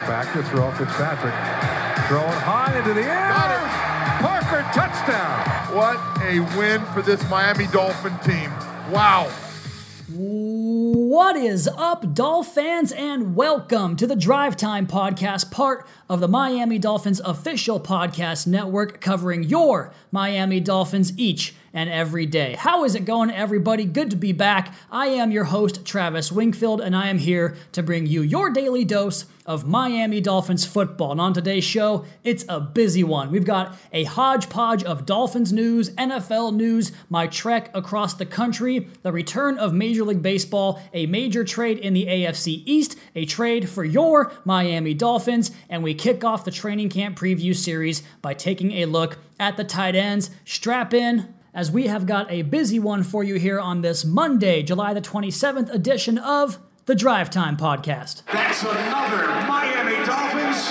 Back to throw Fitzpatrick. Throwing high into the air. Got it. Parker touchdown. What a win for this Miami Dolphin team. Wow. What is up, Dolphins, and welcome to the Drive Time Podcast, part of the Miami Dolphins official podcast network covering your Miami Dolphins each and every day. How is it going, everybody? Good to be back. I am your host, Travis Wingfield, and I am here to bring you your daily dose of Miami Dolphins football. And on today's show, it's a busy one. We've got a hodgepodge of Dolphins news, NFL news, my trek across the country, the return of Major League Baseball, a major trade in the AFC East, a trade for your Miami Dolphins, and we kick off the training camp preview series by taking a look at the tight ends. Strap in as we have got a busy one for you here on this Monday, July the 27th edition of the Drive Time Podcast. That's another Miami Dolphins.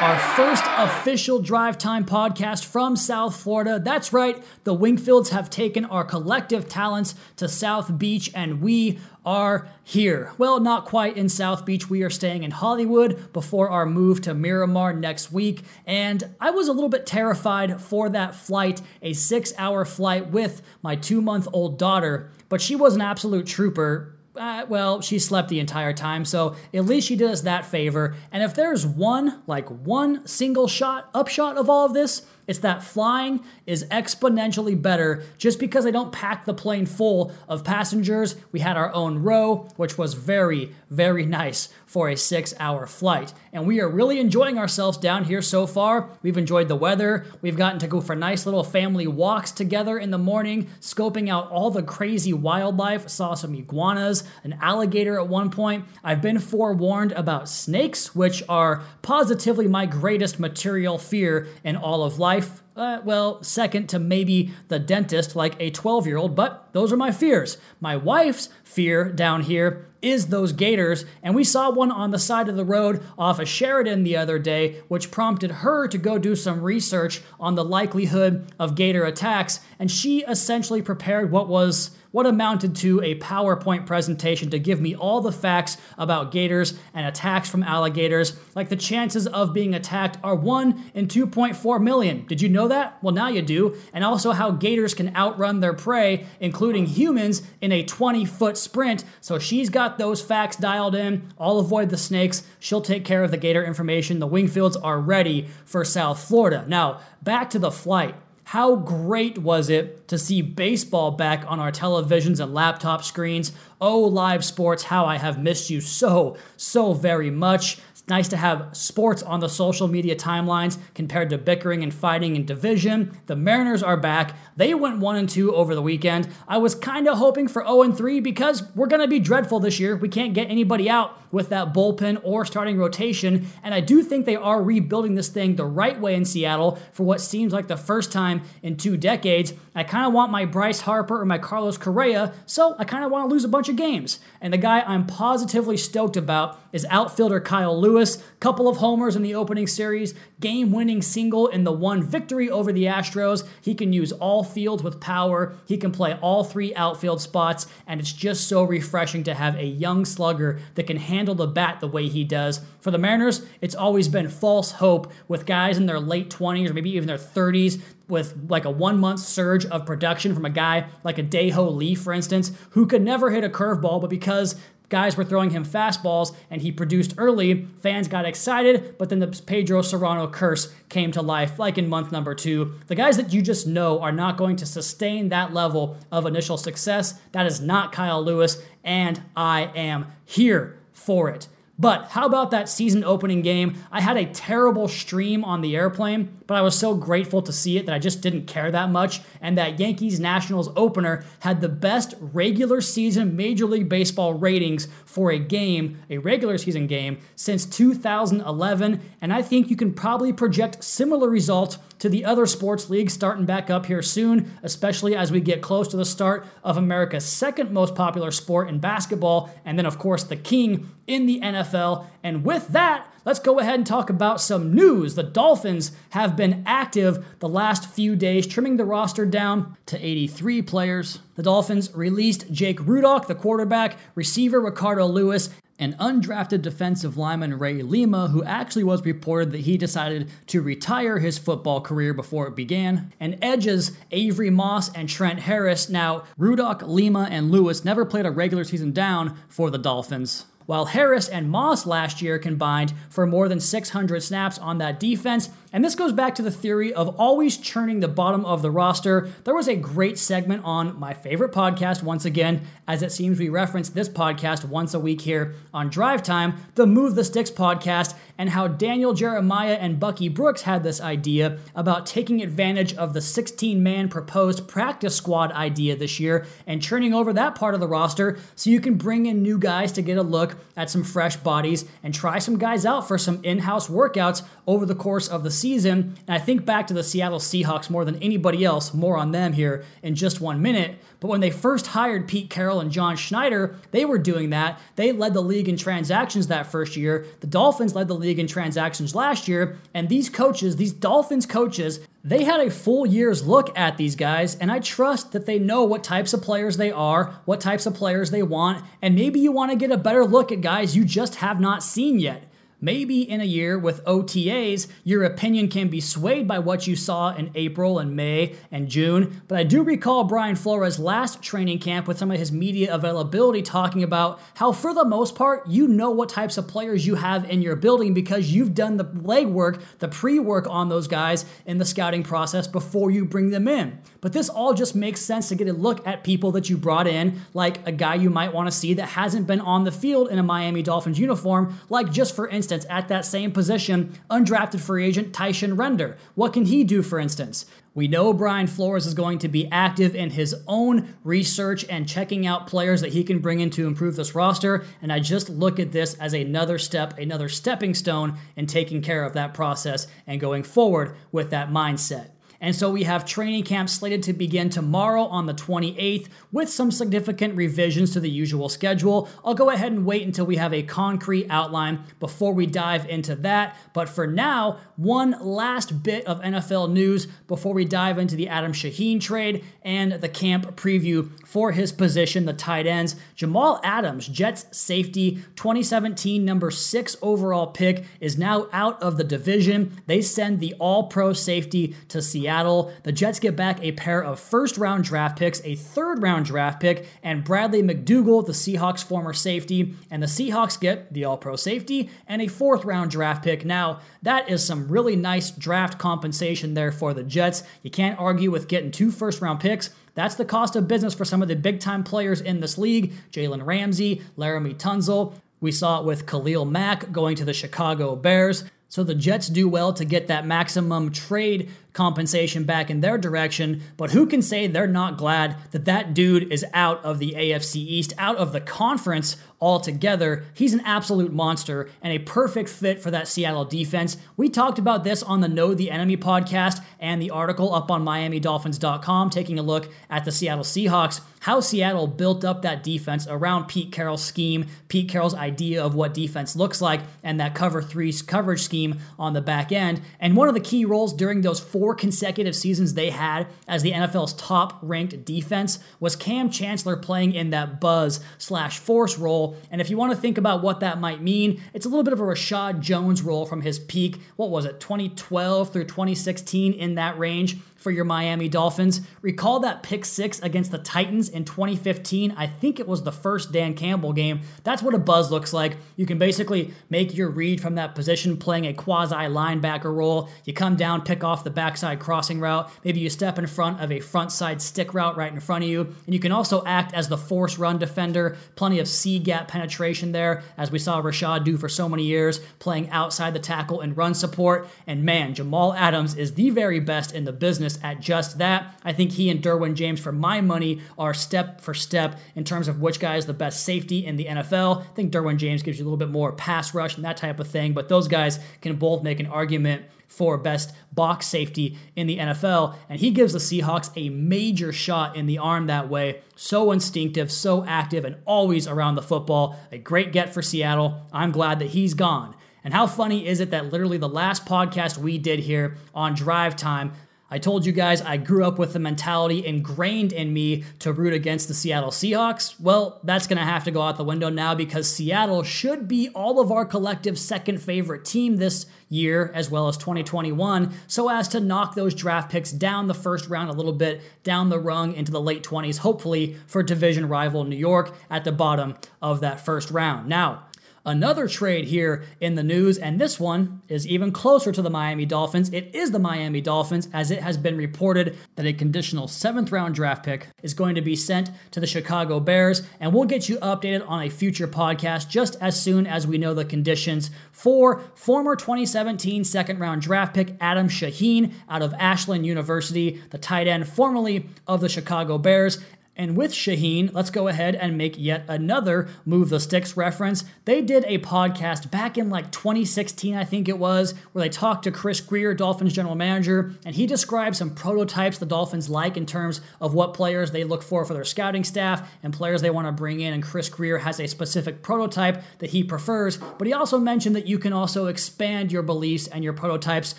Our first official Drive Time podcast from South Florida. That's right, the Wingfields have taken our collective talents to South Beach, and we are here. Well, not quite in South Beach. We are staying in Hollywood before our move to Miramar next week. And I was a little bit terrified for that flight, a six hour flight with my two month old daughter. But she was an absolute trooper uh, well, she slept the entire time, so at least she did us that favor. And if there's one, like one single shot, upshot of all of this, it's that flying is exponentially better just because I don't pack the plane full of passengers. We had our own row, which was very, very nice for a six hour flight. And we are really enjoying ourselves down here so far. We've enjoyed the weather. We've gotten to go for nice little family walks together in the morning, scoping out all the crazy wildlife. Saw some iguanas, an alligator at one point. I've been forewarned about snakes, which are positively my greatest material fear in all of life uh, well, second to maybe the dentist, like a 12 year old, but those are my fears. My wife's fear down here is those gators, and we saw one on the side of the road off of Sheridan the other day, which prompted her to go do some research on the likelihood of gator attacks, and she essentially prepared what was what amounted to a PowerPoint presentation to give me all the facts about gators and attacks from alligators. Like the chances of being attacked are 1 in 2.4 million. Did you know that? Well, now you do. And also how gators can outrun their prey, including humans, in a 20 foot sprint. So she's got those facts dialed in. I'll avoid the snakes. She'll take care of the gator information. The Wingfields are ready for South Florida. Now, back to the flight. How great was it to see baseball back on our televisions and laptop screens? Oh, live sports, how I have missed you so, so very much nice to have sports on the social media timelines compared to bickering and fighting and division. The Mariners are back. They went 1 and 2 over the weekend. I was kind of hoping for 0 and 3 because we're going to be dreadful this year. We can't get anybody out with that bullpen or starting rotation, and I do think they are rebuilding this thing the right way in Seattle for what seems like the first time in two decades. I kind of want my Bryce Harper or my Carlos Correa, so I kind of want to lose a bunch of games. And the guy I'm positively stoked about is outfielder Kyle Lewis. Couple of homers in the opening series, game winning single in the one victory over the Astros. He can use all fields with power, he can play all three outfield spots, and it's just so refreshing to have a young slugger that can handle the bat the way he does. For the Mariners, it's always been false hope with guys in their late 20s or maybe even their 30s with like a one month surge of production from a guy like a Dae-Ho Lee, for instance, who could never hit a curveball, but because guys were throwing him fastballs and he produced early. Fans got excited, but then the Pedro Cerrano curse came to life, like in month number two. The guys that you just know are not going to sustain that level of initial success. That is not Kyle Lewis, and I am here for it. But how about that season opening game? I had a terrible stream on the airplane, but I was so grateful to see it that I just didn't care that much. And that Yankees Nationals opener had the best regular season Major League Baseball ratings for a game, a regular season game, since 2011. And I think you can probably project similar results to the other sports leagues starting back up here soon, especially as we get close to the start of America's second most popular sport in basketball, and then, of course, the king in the NFL. And with that, let's go ahead and talk about some news. The Dolphins have been active the last few days, trimming the roster down to 83 players. The Dolphins released Jake Rudock, the quarterback, receiver Ricardo Louis, and undrafted defensive lineman Ray Lima, who actually was reported that he decided to retire his football career before it began, and edges Avery Moss and Trent Harris. Now, Rudock, Lima, and Louis never played a regular season down for the Dolphins while Harris and Moss last year combined for more than 600 snaps on that defense. And this goes back to the theory of always churning the bottom of the roster. There was a great segment on my favorite podcast, once again, as it seems we reference this podcast once a week here on Drive Time, the Move the Sticks podcast, and how Daniel Jeremiah and Bucky Brooks had this idea about taking advantage of the 16 man proposed practice squad idea this year and churning over that part of the roster so you can bring in new guys to get a look at some fresh bodies and try some guys out for some in house workouts over the course of the season. And I think back to the Seattle Seahawks more than anybody else, more on them here in just one minute. But when they first hired Pete Carroll and John Schneider, they were doing that. They led the league in transactions that first year. The Dolphins led the league in transactions last year. And these coaches, these Dolphins coaches, they had a full year's look at these guys, and I trust that they know what types of players they are, what types of players they want, and maybe you want to get a better look at guys you just have not seen yet. Maybe in a year with OTAs, your opinion can be swayed by what you saw in April and May and June. But I do recall Brian Flores' last training camp with some of his media availability talking about how, for the most part, you know what types of players you have in your building because you've done the legwork, the pre work on those guys in the scouting process before you bring them in. But this all just makes sense to get a look at people that you brought in, like a guy you might want to see that hasn't been on the field in a Miami Dolphins uniform, like just for instance, at that same position, undrafted free agent Tyshun Render. What can he do, for instance? We know Brian Flores is going to be active in his own research and checking out players that he can bring in to improve this roster. And I just look at this as another step, another stepping stone in taking care of that process and going forward with that mindset. And so we have training camp slated to begin tomorrow on the 28th with some significant revisions to the usual schedule. I'll go ahead and wait until we have a concrete outline before we dive into that. But for now, one last bit of NFL news before we dive into the Adam Shaheen trade and the camp preview for his position, the tight ends. Jamal Adams, Jets safety, 2017 number six overall pick, is now out of the division. They send the all pro safety to Seattle. Seattle. The Jets get back a pair of first round draft picks, a third round draft pick, and Bradley McDougald, the Seahawks former safety. And the Seahawks get the all pro safety and a fourth round draft pick. Now, that is some really nice draft compensation there for the Jets. You can't argue with getting two first round picks. That's the cost of business for some of the big time players in this league Jalen Ramsey, Laremy Tunsil. We saw it with Khalil Mack going to the Chicago Bears. So the Jets do well to get that maximum trade compensation back in their direction, but who can say they're not glad that that dude is out of the AFC East, out of the conference altogether? He's an absolute monster and a perfect fit for that Seattle defense. We talked about this on the Know the Enemy podcast and the article up on MiamiDolphins.com, taking a look at the Seattle Seahawks, how Seattle built up that defense around Pete Carroll's scheme, Pete Carroll's idea of what defense looks like, and that cover three coverage scheme on the back end. And one of the key roles during those four consecutive seasons they had as the NFL's top ranked defense was Kam Chancellor playing in that buzz slash force role. And if you want to think about what that might mean, it's a little bit of a Reshad Jones role from his peak. What was it, 2012 through 2016 in that range? for your Miami Dolphins. Recall that pick six against the Titans in 2015. I think it was the first Dan Campbell game. That's what a buzz looks like. You can basically make your read from that position playing a quasi linebacker role. You come down, pick off the backside crossing route. Maybe you step in front of a front side stick route right in front of you. And you can also act as the force run defender. Plenty of C gap penetration there, as we saw Reshad do for so many years, playing outside the tackle and run support. And man, Jamal Adams is the very best in the business business at just that. I think he and Derwin James, for my money, are step for step in terms of which guy is the best safety in the NFL. I think Derwin James gives you a little bit more pass rush and that type of thing, but those guys can both make an argument for best box safety in the NFL. And he gives the Seahawks a major shot in the arm that way. So instinctive, so active, and always around the football. A great get for Seattle. I'm glad that he's gone. And how funny is it that literally the last podcast we did here on Drive Time, I told you guys I grew up with the mentality ingrained in me to root against the Seattle Seahawks. Well, that's going to have to go out the window now because Seattle should be all of our collective second favorite team this year as well as 2021 so as to knock those draft picks down the first round a little bit, down the rung into the late 20s, hopefully for division rival New York at the bottom of that first round. Now, Another trade here in the news, and this one is even closer to the Miami Dolphins. It is the Miami Dolphins, as it has been reported that a conditional seventh round draft pick is going to be sent to the Chicago Bears. And we'll get you updated on a future podcast just as soon as we know the conditions for former 2017 second round draft pick Adam Shaheen out of Ashland University, the tight end formerly of the Chicago Bears. And with Shaheen, let's go ahead and make yet another Move the Sticks reference. They did a podcast back in like 2016, I think it was, where they talked to Chris Grier, Dolphins general manager, and he described some prototypes the Dolphins like in terms of what players they look for for their scouting staff and players they want to bring in. And Chris Grier has a specific prototype that he prefers, but he also mentioned that you can also expand your beliefs and your prototypes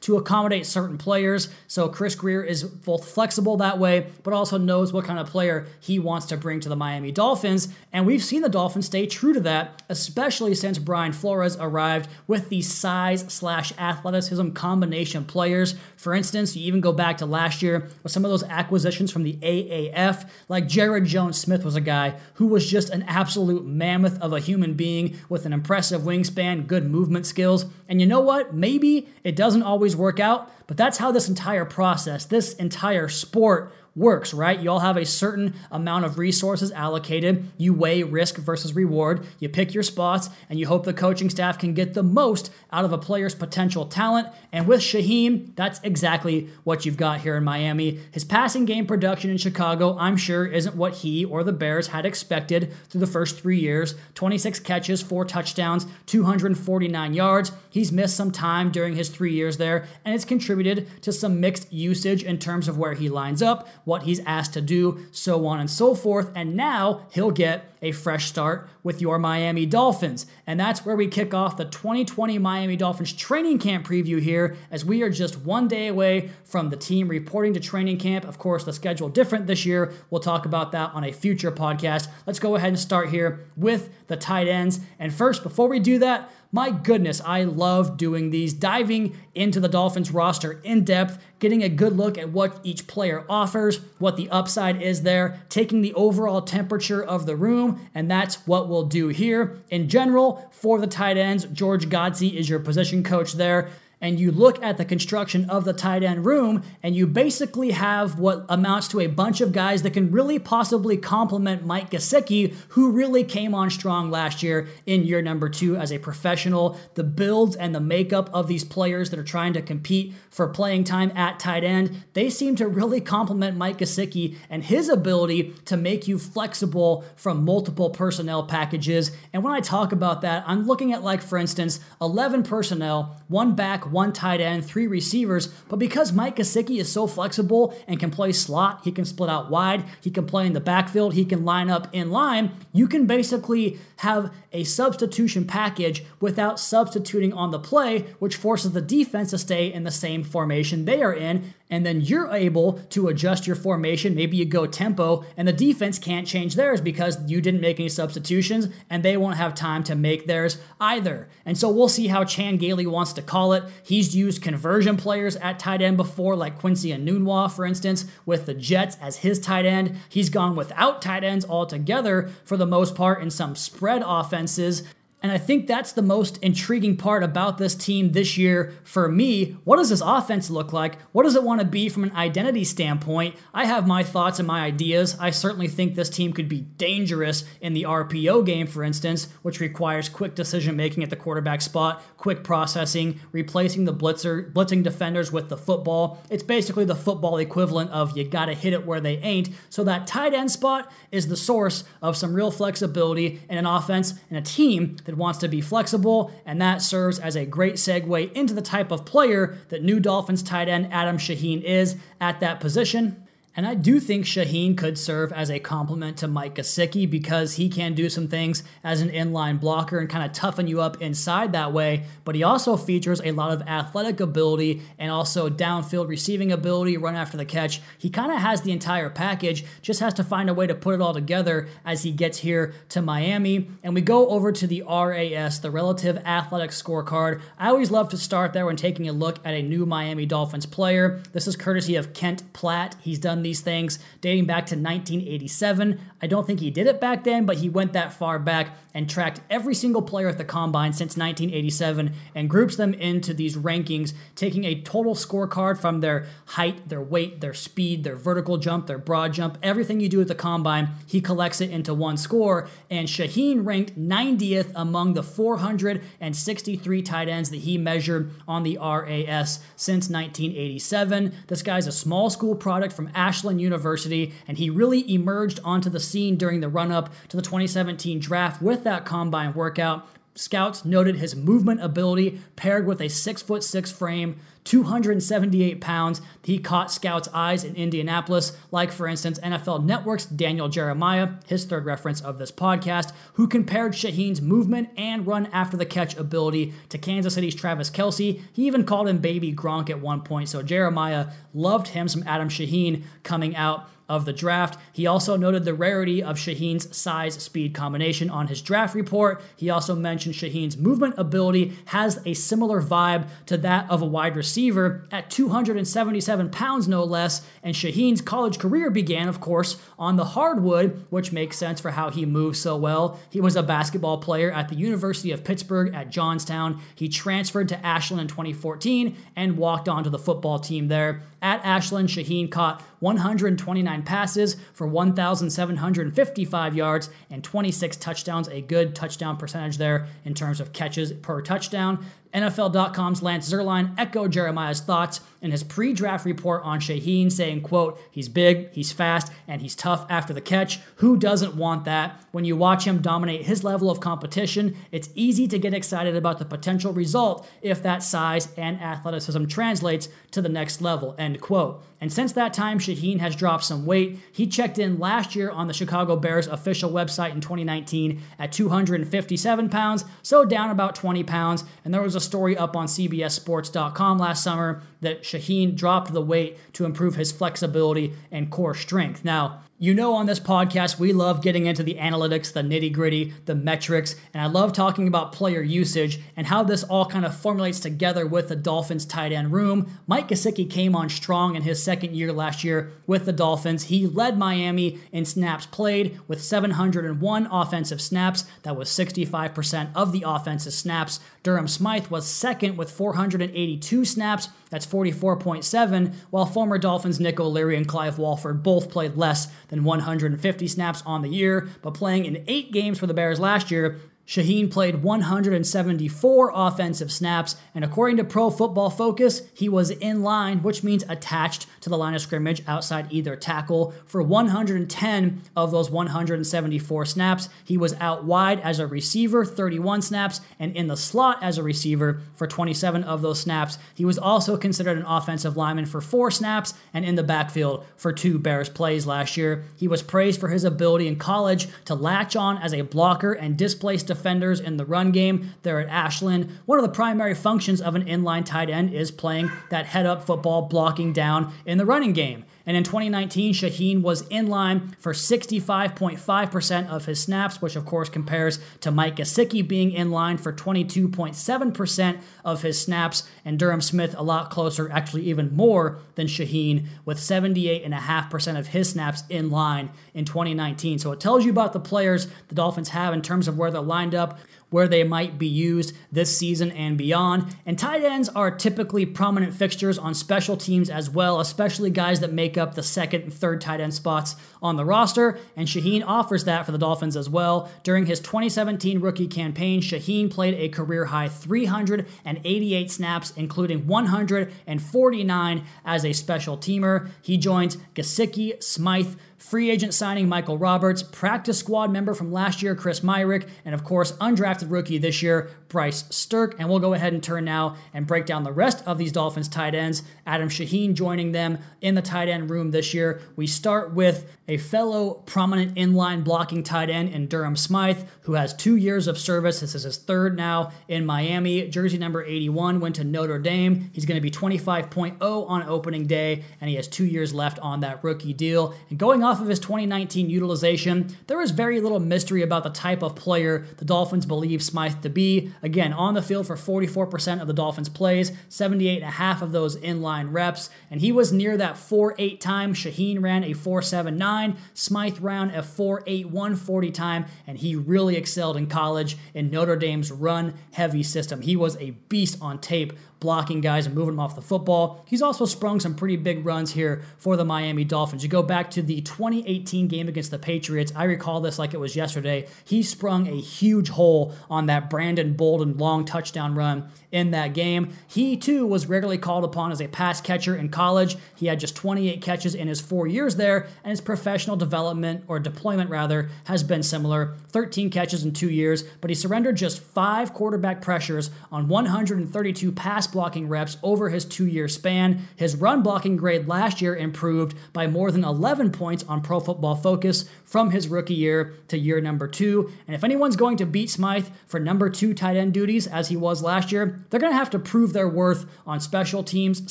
to accommodate certain players. So Chris Grier is both flexible that way, but also knows what kind of player he wants to bring to the Miami Dolphins. And we've seen the Dolphins stay true to that, especially since Brian Flores arrived with the size slash athleticism combination players. For instance, you even go back to last year with some of those acquisitions from the AAF, like Jaryd Jones-Smith was a guy who was just an absolute mammoth of a human being with an impressive wingspan, good movement skills. And you know what? Maybe it doesn't always work out, but that's how this entire process, this entire sport works, right? You all have a certain amount of resources allocated. You weigh risk versus reward. You pick your spots, and you hope the coaching staff can get the most out of a player's potential talent. And with Shaheen, that's exactly what you've got here in Miami. His passing game production in Chicago, I'm sure, isn't what he or the Bears had expected through the first three years 26 catches, four touchdowns, 249 yards. He's missed some time during his three years there, and it's contributed to some mixed usage in terms of where he lines up what he's asked to do, so on and so forth. And now he'll get a fresh start with your Miami Dolphins. And that's where we kick off the 2020 Miami Dolphins training camp preview here, as we are just one day away from the team reporting to training camp. Of course, the schedule different this year. We'll talk about that on a future podcast. Let's go ahead and start here with the tight ends. And first, before we do that, my goodness, I love doing these, diving into the Dolphins roster in depth, getting a good look at what each player offers, what the upside is there, taking the overall temperature of the room, and that's what we'll do here. In general, for the tight ends, George Godsey is your position coach there and you look at the construction of the tight end room, and you basically have what amounts to a bunch of guys that can really possibly complement Mike Gesicki, who really came on strong last year in year number two as a professional. The builds and the makeup of these players that are trying to compete for playing time at tight end, they seem to really complement Mike Gesicki and his ability to make you flexible from multiple personnel packages. And when I talk about that, I'm looking at, like, for instance, 11 personnel, one back, one tight end, three receivers. But because Mike Gesicki is so flexible and can play slot, he can split out wide, he can play in the backfield, he can line up in line, you can basically have a substitution package without substituting on the play, which forces the defense to stay in the same formation they are in. And then you're able to adjust your formation. Maybe you go tempo, and the defense can't change theirs because you didn't make any substitutions, and they won't have time to make theirs either. And so we'll see how Chan Gailey wants to call it. He's used conversion players at tight end before, like Quincy and Enunwa, for instance, with the Jets as his tight end. He's gone without tight ends altogether for the most part in some spread offenses. And I think that's the most intriguing part about this team this year for me. What does this offense look like? What does it want to be from an identity standpoint? I have my thoughts and my ideas. I certainly think this team could be dangerous in the RPO game, for instance, which requires quick decision making at the quarterback spot, quick processing, replacing the blitzer, blitzing defenders with the football. It's basically the football equivalent of you got to hit it where they ain't. So that tight end spot is the source of some real flexibility in an offense and a team that wants to be flexible, and that serves as a great segue into the type of player that new Dolphins tight end Adam Shaheen is at that position. And I do think Shaheen could serve as a complement to Mike Gesicki because he can do some things as an inline blocker and kind of toughen you up inside that way. But he also features a lot of athletic ability and also downfield receiving ability, run after the catch. He kind of has the entire package, just has to find a way to put it all together as he gets here to Miami. And we go over to the RAS, the Relative Athletic Scorecard. I always love to start there when taking a look at a new Miami Dolphins player. This is courtesy of Kent Platte. He's done these things dating back to 1987. I don't think he did it back then, but he went that far back and tracked every single player at the combine since 1987 and groups them into these rankings, taking a total scorecard from their height, their weight, their speed, their vertical jump, their broad jump, everything you do at the combine. He collects it into one score, and Shaheen ranked 90th among the 463 tight ends that he measured on the RAS since 1987. This guy's a small school product from Ashland University, and he really emerged onto the scene during the run up to the 2017 draft with that combine workout. Scouts noted his movement ability paired with a six foot six frame, 278 pounds. He caught scouts' eyes in Indianapolis, like, for instance, NFL Network's Daniel Jeremiah, his third reference of this podcast, who compared Shaheen's movement and run after the catch ability to Kansas City's Travis Kelce. He even called him Baby Gronk at one point, so Jeremiah loved him some Adam Shaheen coming out of the draft. He also noted the rarity of Shaheen's size speed combination on his draft report. He also mentioned Shaheen's movement ability has a similar vibe to that of a wide receiver at 277 pounds, no less. And Shaheen's college career began, of course, on the hardwood, which makes sense for how he moves so well. He was a basketball player at the University of Pittsburgh at Johnstown. He transferred to Ashland in 2014 and walked onto the football team there. At Ashland, Shaheen caught 129 passes for 1,755 yards and 26 touchdowns, a good touchdown percentage there in terms of catches per touchdown. NFL.com's Lance Zierlein echoed Jeremiah's thoughts in his pre-draft report on Shaheen, saying, quote, he's big, he's fast, and he's tough after the catch. Who doesn't want that? When you watch him dominate his level of competition, it's easy to get excited about the potential result if that size and athleticism translates to the next level, end quote. And since that time, Shaheen has dropped some weight. He checked in last year on the Chicago Bears official website in 2019 at 257 pounds, so down about 20 pounds. And there was a story up on CBSSports.com last summer that Shaheen dropped the weight to improve his flexibility and core strength. Now, you know, on this podcast, we love getting into the analytics, the nitty gritty, the metrics, and I love talking about player usage and how this all kind of formulates together with the Dolphins tight end room. Mike Gesicki came on strong in his second year last year with the Dolphins. He led Miami in snaps played with 701 offensive snaps. That was 65% of the offensive snaps. Durham Smythe was second with 482 snaps. That's 44.7, while former Dolphins Nick O'Leary and Clive Walford both played less than 150 snaps on the year, but playing in eight games for the Bears last year, Shaheen played 174 offensive snaps, and according to Pro Football Focus, he was in line, which means attached to the line of scrimmage outside either tackle, for 110 of those 174 snaps. He was out wide as a receiver, 31 snaps, and in the slot as a receiver for 27 of those snaps. He was also considered an offensive lineman for four snaps and in the backfield for two Bears plays last year. He was praised for his ability in college to latch on as a blocker and displace defenders in the run game there at Ashland. One of the primary functions of an inline tight end is playing that head up football blocking down in the running game. And in 2019, Shaheen was in line for 65.5% of his snaps, which of course compares to Mike Gesicki being in line for 22.7% of his snaps, and Durham Smythe a lot closer, actually even more than Shaheen, with 78.5% of his snaps in line in 2019. So it tells you about the players the Dolphins have in terms of where they're lined up where they might be used this season and beyond. And tight ends are typically prominent fixtures on special teams as well, especially guys that make up the second and third tight end spots on the roster. And Shaheen offers that for the Dolphins as well. During his 2017 rookie campaign, Shaheen played a career high 388 snaps, including 149 as a special teamer. He joins Gesicki, Smythe, Free agent signing Michael Roberts, practice squad member from last year Chris Myarick, and of course undrafted rookie this year Bryce Sterk. And we'll go ahead and turn now and break down the rest of these Dolphins tight ends. Adam Shaheen joining them in the tight end room this year. We start with a fellow prominent inline blocking tight end in Durham Smythe, who has two years of service. This is his third now in Miami. Jersey number 81 went to Notre Dame. He's going to be 25.0 on opening day, and he has two years left on that rookie deal. And going off of his 2019 utilization, there is very little mystery about the type of player the Dolphins believe Smythe to be. Again, on the field for 44% of the Dolphins' plays, 78.5 of those inline reps, and he was near that 4 8 time. Shaheen ran a 4 7 9. Smythe ran a 4 8 1 40 time, and he really excelled in college in Notre Dame's run heavy system. He was a beast on tape blocking guys and moving them off the football. He's also sprung some pretty big runs here for the Miami Dolphins. You go back to the 2018 game against the Patriots. I recall this like it was yesterday. He sprung a huge hole on that Brandon Bolden long touchdown run in that game. He too was regularly called upon as a pass catcher in college. He had just 28 catches in his four years there, and his professional development or deployment rather has been similar 13 catches in two years, but he surrendered just five quarterback pressures on 132 pass blocking reps over his two year span. His run blocking grade last year improved by more than 11 points on Pro Football Focus from his rookie year to year number two. And if anyone's going to beat Smythe for number two tight end duties, as he was last year, they're going to have to prove their worth on special teams.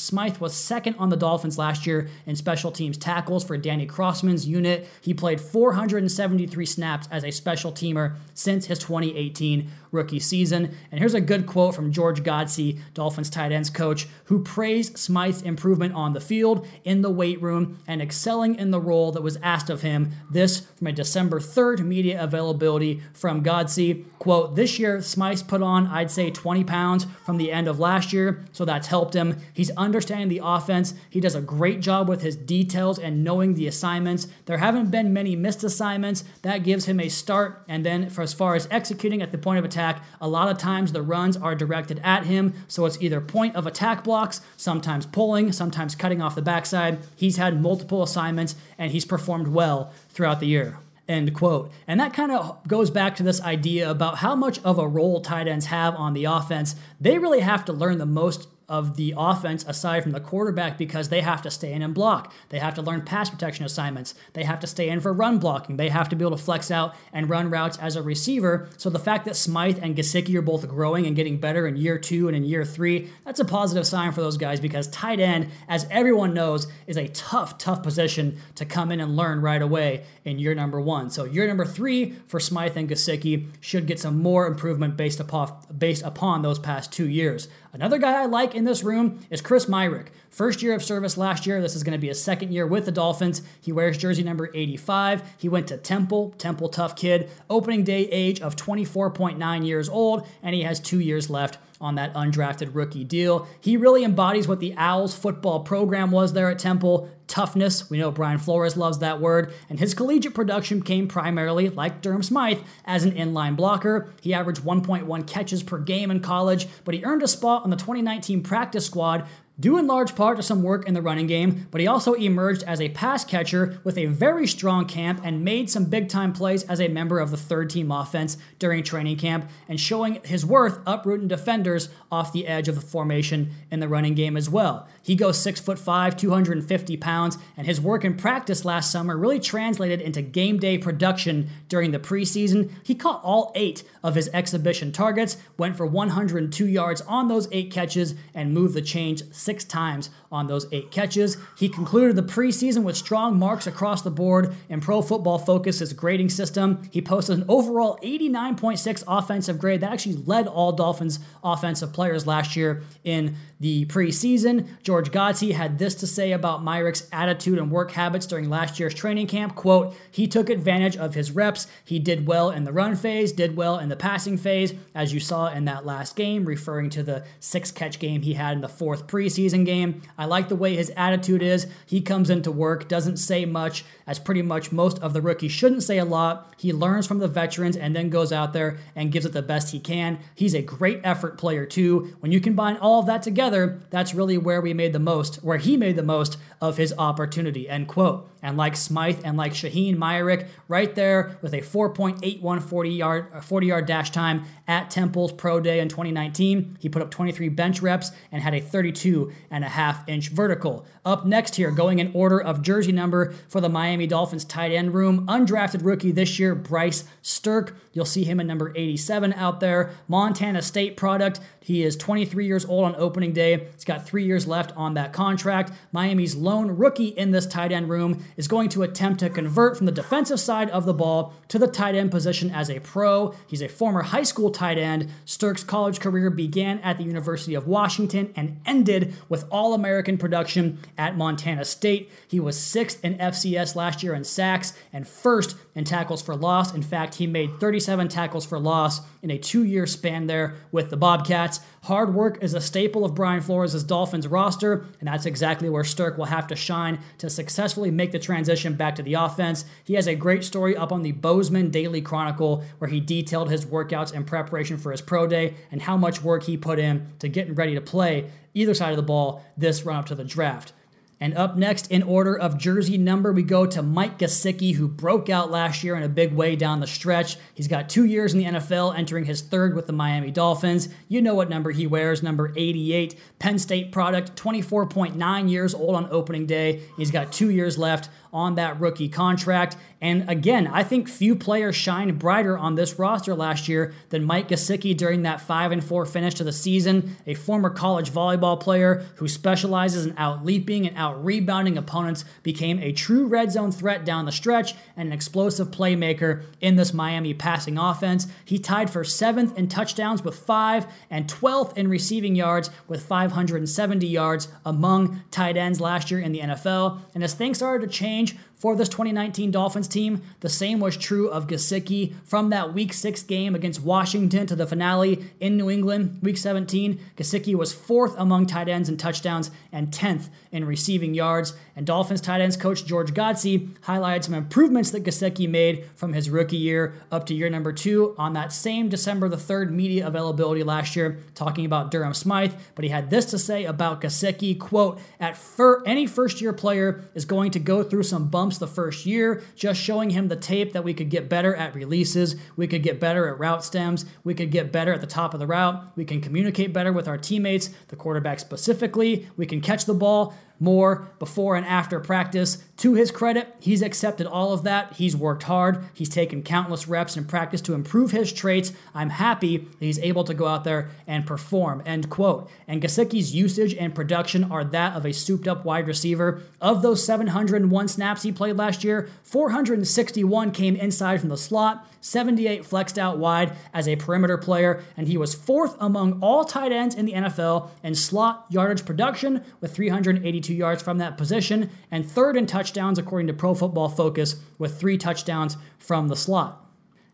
Smythe was second on the Dolphins last year in special teams tackles for Danny Crossman's unit. He played 473 snaps as a special teamer since his 2018 rookie season. And here's a good quote from George Godsey, Dolphins tight ends coach, who praised Smythe's improvement on the field, in the weight room, and excelling in the role that was asked of him. This from a December 3rd media availability from Godsey. Quote, this year, Smythe put on, I'd say, 20 pounds from the end of last year, so that's helped him. He's understanding the offense. He does a great job with his details and knowing the assignments. There haven't been many missed assignments. That gives him a start. And then, for as far as executing at the point of attack, a lot of times the runs are directed at him, so it's either point of attack blocks, sometimes pulling, sometimes cutting off the backside. He's had multiple assignments and he's performed well throughout the year. End quote. And that kind of goes back to this idea about how much of a role tight ends have on the offense. They really have to learn the most of the offense aside from the quarterback because they have to stay in and block. They have to learn pass protection assignments. They have to stay in for run blocking. They have to be able to flex out and run routes as a receiver. So the fact that Smythe and Gesicki are both growing and getting better in year two and in year three, that's a positive sign for those guys because tight end, as everyone knows, is a tough, tough position to come in and learn right away in year number one. So year number three for Smythe and Gesicki should get some more improvement based upon based upon those past two years. Another guy I like in this room is Chris Myarick. First year of service last year. This is going to be his second year with the Dolphins. He wears jersey number 85. He went to Temple, Temple tough kid. Opening day age of 24.9 years old, and he has two years left on that undrafted rookie deal. He really embodies what the Owls football program was there at Temple toughness. We know Brian Flores loves that word. And his collegiate production came primarily, like Durham Smythe, as an inline blocker. He averaged 1.1 catches per game in college, but he earned a spot on the 2019 practice squad due in large part to some work in the running game, but he also emerged as a pass catcher with a very strong camp and made some big time plays as a member of the third team offense during training camp and showing his worth uprooting defenders off the edge of the formation in the running game as well. He goes 6 foot 5, 250 pounds, and his work in practice last summer really translated into game day production during the preseason. He caught all 8 of his exhibition targets, went for 102 yards on those 8 catches and moved the chains six times on those eight catches. He concluded the preseason with strong marks across the board in Pro Football Focus's grading system. He posted an overall 89.6 offensive grade that actually led all Dolphins offensive players last year in the preseason. George Godsey had this to say about Myarick's attitude and work habits during last year's training camp. Quote, he took advantage of his reps. He did well in the run phase, did well in the passing phase, as you saw in that last game, referring to the six catch game he had in the fourth preseason game. I like the way his attitude is. He comes into work, doesn't say much, as pretty much most of the rookies shouldn't say a lot. He learns from the veterans and then goes out there and gives it the best he can. He's a great effort player, too. When you combine all of that together, that's really where we made the most, where he made the most of his opportunity, end quote. And like Smythe and like Shaheen Myarick right there with a 4.81 40 yard, uh, 40 yard dash time at Temple's Pro Day in 2019. He put up 23 bench reps and had a 32 and a half inch vertical. Up next here, going in order of jersey number for the Miami Dolphins tight end room, undrafted rookie this year, Bryce Sterk. You'll see him in number 87 out there. Montana State product. He is 23 years old on opening day. He's got three years left on that contract. Miami's lone rookie in this tight end room is going to attempt to convert from the defensive side of the ball to the tight end position as a pro. He's a former high school tight end. Sterk's college career began at the University of Washington and ended with All American production at Montana State. He was sixth in FCS last year in sacks and first in tackles for loss. In fact, he made 37 tackles for loss in a two year span there with the Bobcats. Hard work is a staple of Brian Flores' Dolphins roster, and that's exactly where Sterk will have to shine to successfully make the transition back to the offense. He has a great story up on the Bozeman Daily Chronicle where he detailed his workouts in preparation for his pro day and how much work he put in to getting ready to play either side of the ball this run up to the draft. And up next, in order of jersey number, we go to Mike Gesicki, who broke out last year in a big way down the stretch. He's got two years in the NFL, entering his third with the Miami Dolphins. You know what number he wears, number 88. Penn State product, 24.9 years old on opening day. He's got two years left on that rookie contract. And again, I think few players shined brighter on this roster last year than Mike Gesicki during that 5 and 4 finish to the season, a former college volleyball player who specializes in out leaping and out rebounding opponents, became a true red zone threat down the stretch and an explosive playmaker in this Miami passing offense. He tied for 7th in touchdowns with 5 and 12th in receiving yards with 570 yards among tight ends last year in the NFL. And as things started to change, change for this 2019 Dolphins team. The same was true of Gesicki from that Week 6 game against Washington to the finale in New England, Week 17. Gesicki was fourth among tight ends in touchdowns and 10th in receiving yards. And Dolphins tight ends coach George Godsey highlighted some improvements that Gesicki made from his rookie year up to year number two on that same December the 3rd media availability last year, talking about Durham Smythe. But he had this to say about Gesicki, quote, at fir- any first year player is going to go through some bumps bumps the first year, just showing him the tape that we could get better at releases, we could get better at route stems, we could get better at the top of the route, we can communicate better with our teammates, the quarterback specifically, we can catch the ball more before and after practice. To his credit, he's accepted all of that. He's worked hard. He's taken countless reps in practice to improve his traits. I'm happy that he's able to go out there and perform. End quote. And Gesicki's usage and production are that of a souped up wide receiver. Of those 701 snaps he played last year, 461 came inside from the slot. 78 flexed out wide as a perimeter player, and he was fourth among all tight ends in the NFL in slot yardage production with 382 yards from that position, and third in touchdowns according to Pro Football Focus with three touchdowns from the slot.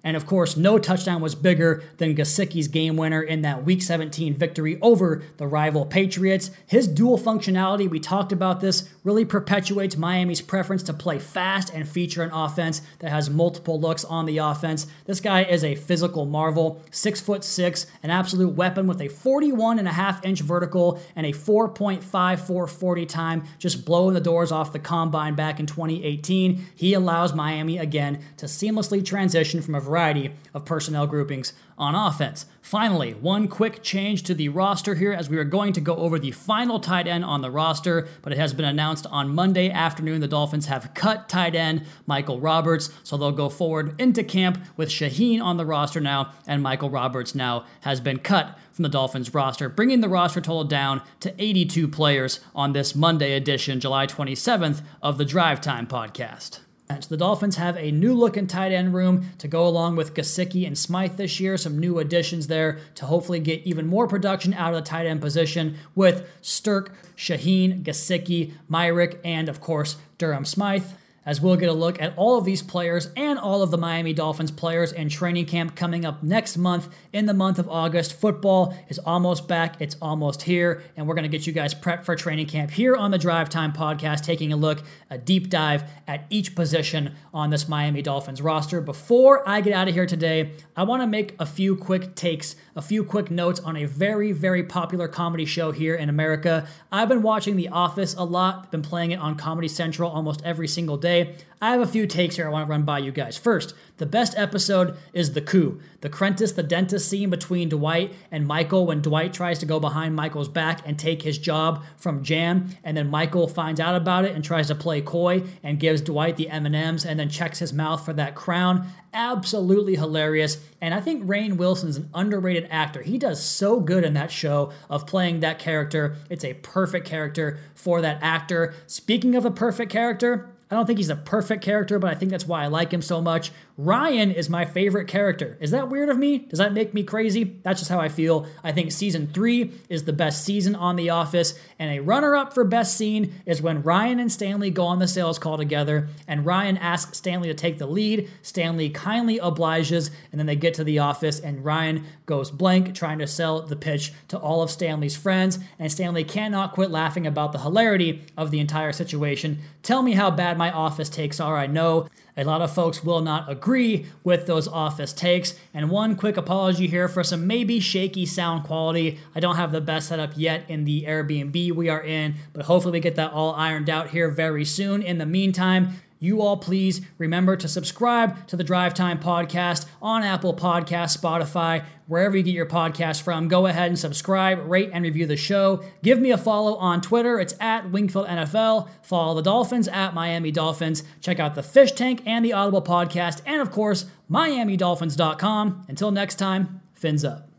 And of course, no touchdown was bigger than Gesicki's game winner in that Week 17 victory over the rival Patriots. His dual functionality, we talked about this, really perpetuates Miami's preference to play fast and feature an offense that has multiple looks on the offense. This guy is a physical marvel, six foot six, an absolute weapon with a 41 and a half inch vertical and a 4.5440 time, just blowing the doors off the combine back in 2018. He allows Miami again to seamlessly transition from a variety of personnel groupings on offense. Finally, one quick change to the roster here as we are going to go over the final tight end on the roster, but it has been announced on Monday afternoon the Dolphins have cut tight end Michael Roberts, so they'll go forward into camp with Shaheen on the roster now, and Michael Roberts now has been cut from the Dolphins roster, bringing the roster total down to 82 players on this Monday edition, July 27th, of the Drive Time podcast. Uh, so the Dolphins have a new looking tight end room to go along with Gesicki and Smythe this year. Some new additions there to hopefully get even more production out of the tight end position with Sterk, Shaheen, Gesicki, Myarick, and of course Durham Smythe as we'll get a look at all of these players and all of the Miami Dolphins players in training camp coming up next month in the month of August. Football is almost back, it's almost here, and we're going to get you guys prepped for training camp here on the Drive Time podcast, taking a look, a deep dive at each position on this Miami Dolphins roster. Before I get out of here today, I want to make a few quick takes, a few quick notes on a very, very popular comedy show here in America. I've been watching The Office a lot, been playing it on Comedy Central almost every single day. Today. I have a few takes here I want to run by you guys. First, the best episode is The Coup, the Crentus the dentist scene between Dwight and Michael when Dwight tries to go behind Michael's back and take his job from Jan, and then Michael finds out about it and tries to play coy and gives Dwight the M&Ms and then checks his mouth for that crown. Absolutely hilarious. And I think Rainn Wilson is an underrated actor. He does so good in that show of playing that character. It's a perfect character for that actor. Speaking of a perfect character, I don't think he's a perfect character, but I think that's why I like him so much. Ryan is my favorite character. Is that weird of me? Does that make me crazy? That's just how I feel. I think season three is the best season on The Office, and a runner up for best scene is when Ryan and Stanley go on the sales call together, and Ryan asks Stanley to take the lead. Stanley kindly obliges, and then they get to the office, and Ryan goes blank trying to sell the pitch to all of Stanley's friends, and Stanley cannot quit laughing about the hilarity of the entire situation. Tell me how bad my office takes are. I know a lot of folks will not agree with those office takes. And one quick apology here for some maybe shaky sound quality. I don't have the best setup yet in the Airbnb we are in, but hopefully we get that all ironed out here very soon. In the meantime, you all please remember to subscribe to the Drive Time podcast on Apple Podcast, Spotify, wherever you get your podcast from. Go ahead and subscribe, rate, and review the show. Give me a follow on Twitter. It's at Wingfield NFL. Follow the Dolphins at Miami Dolphins. Check out the Fish Tank and the Audible podcast, and of course, MiamiDolphins.com. Until next time, fins up.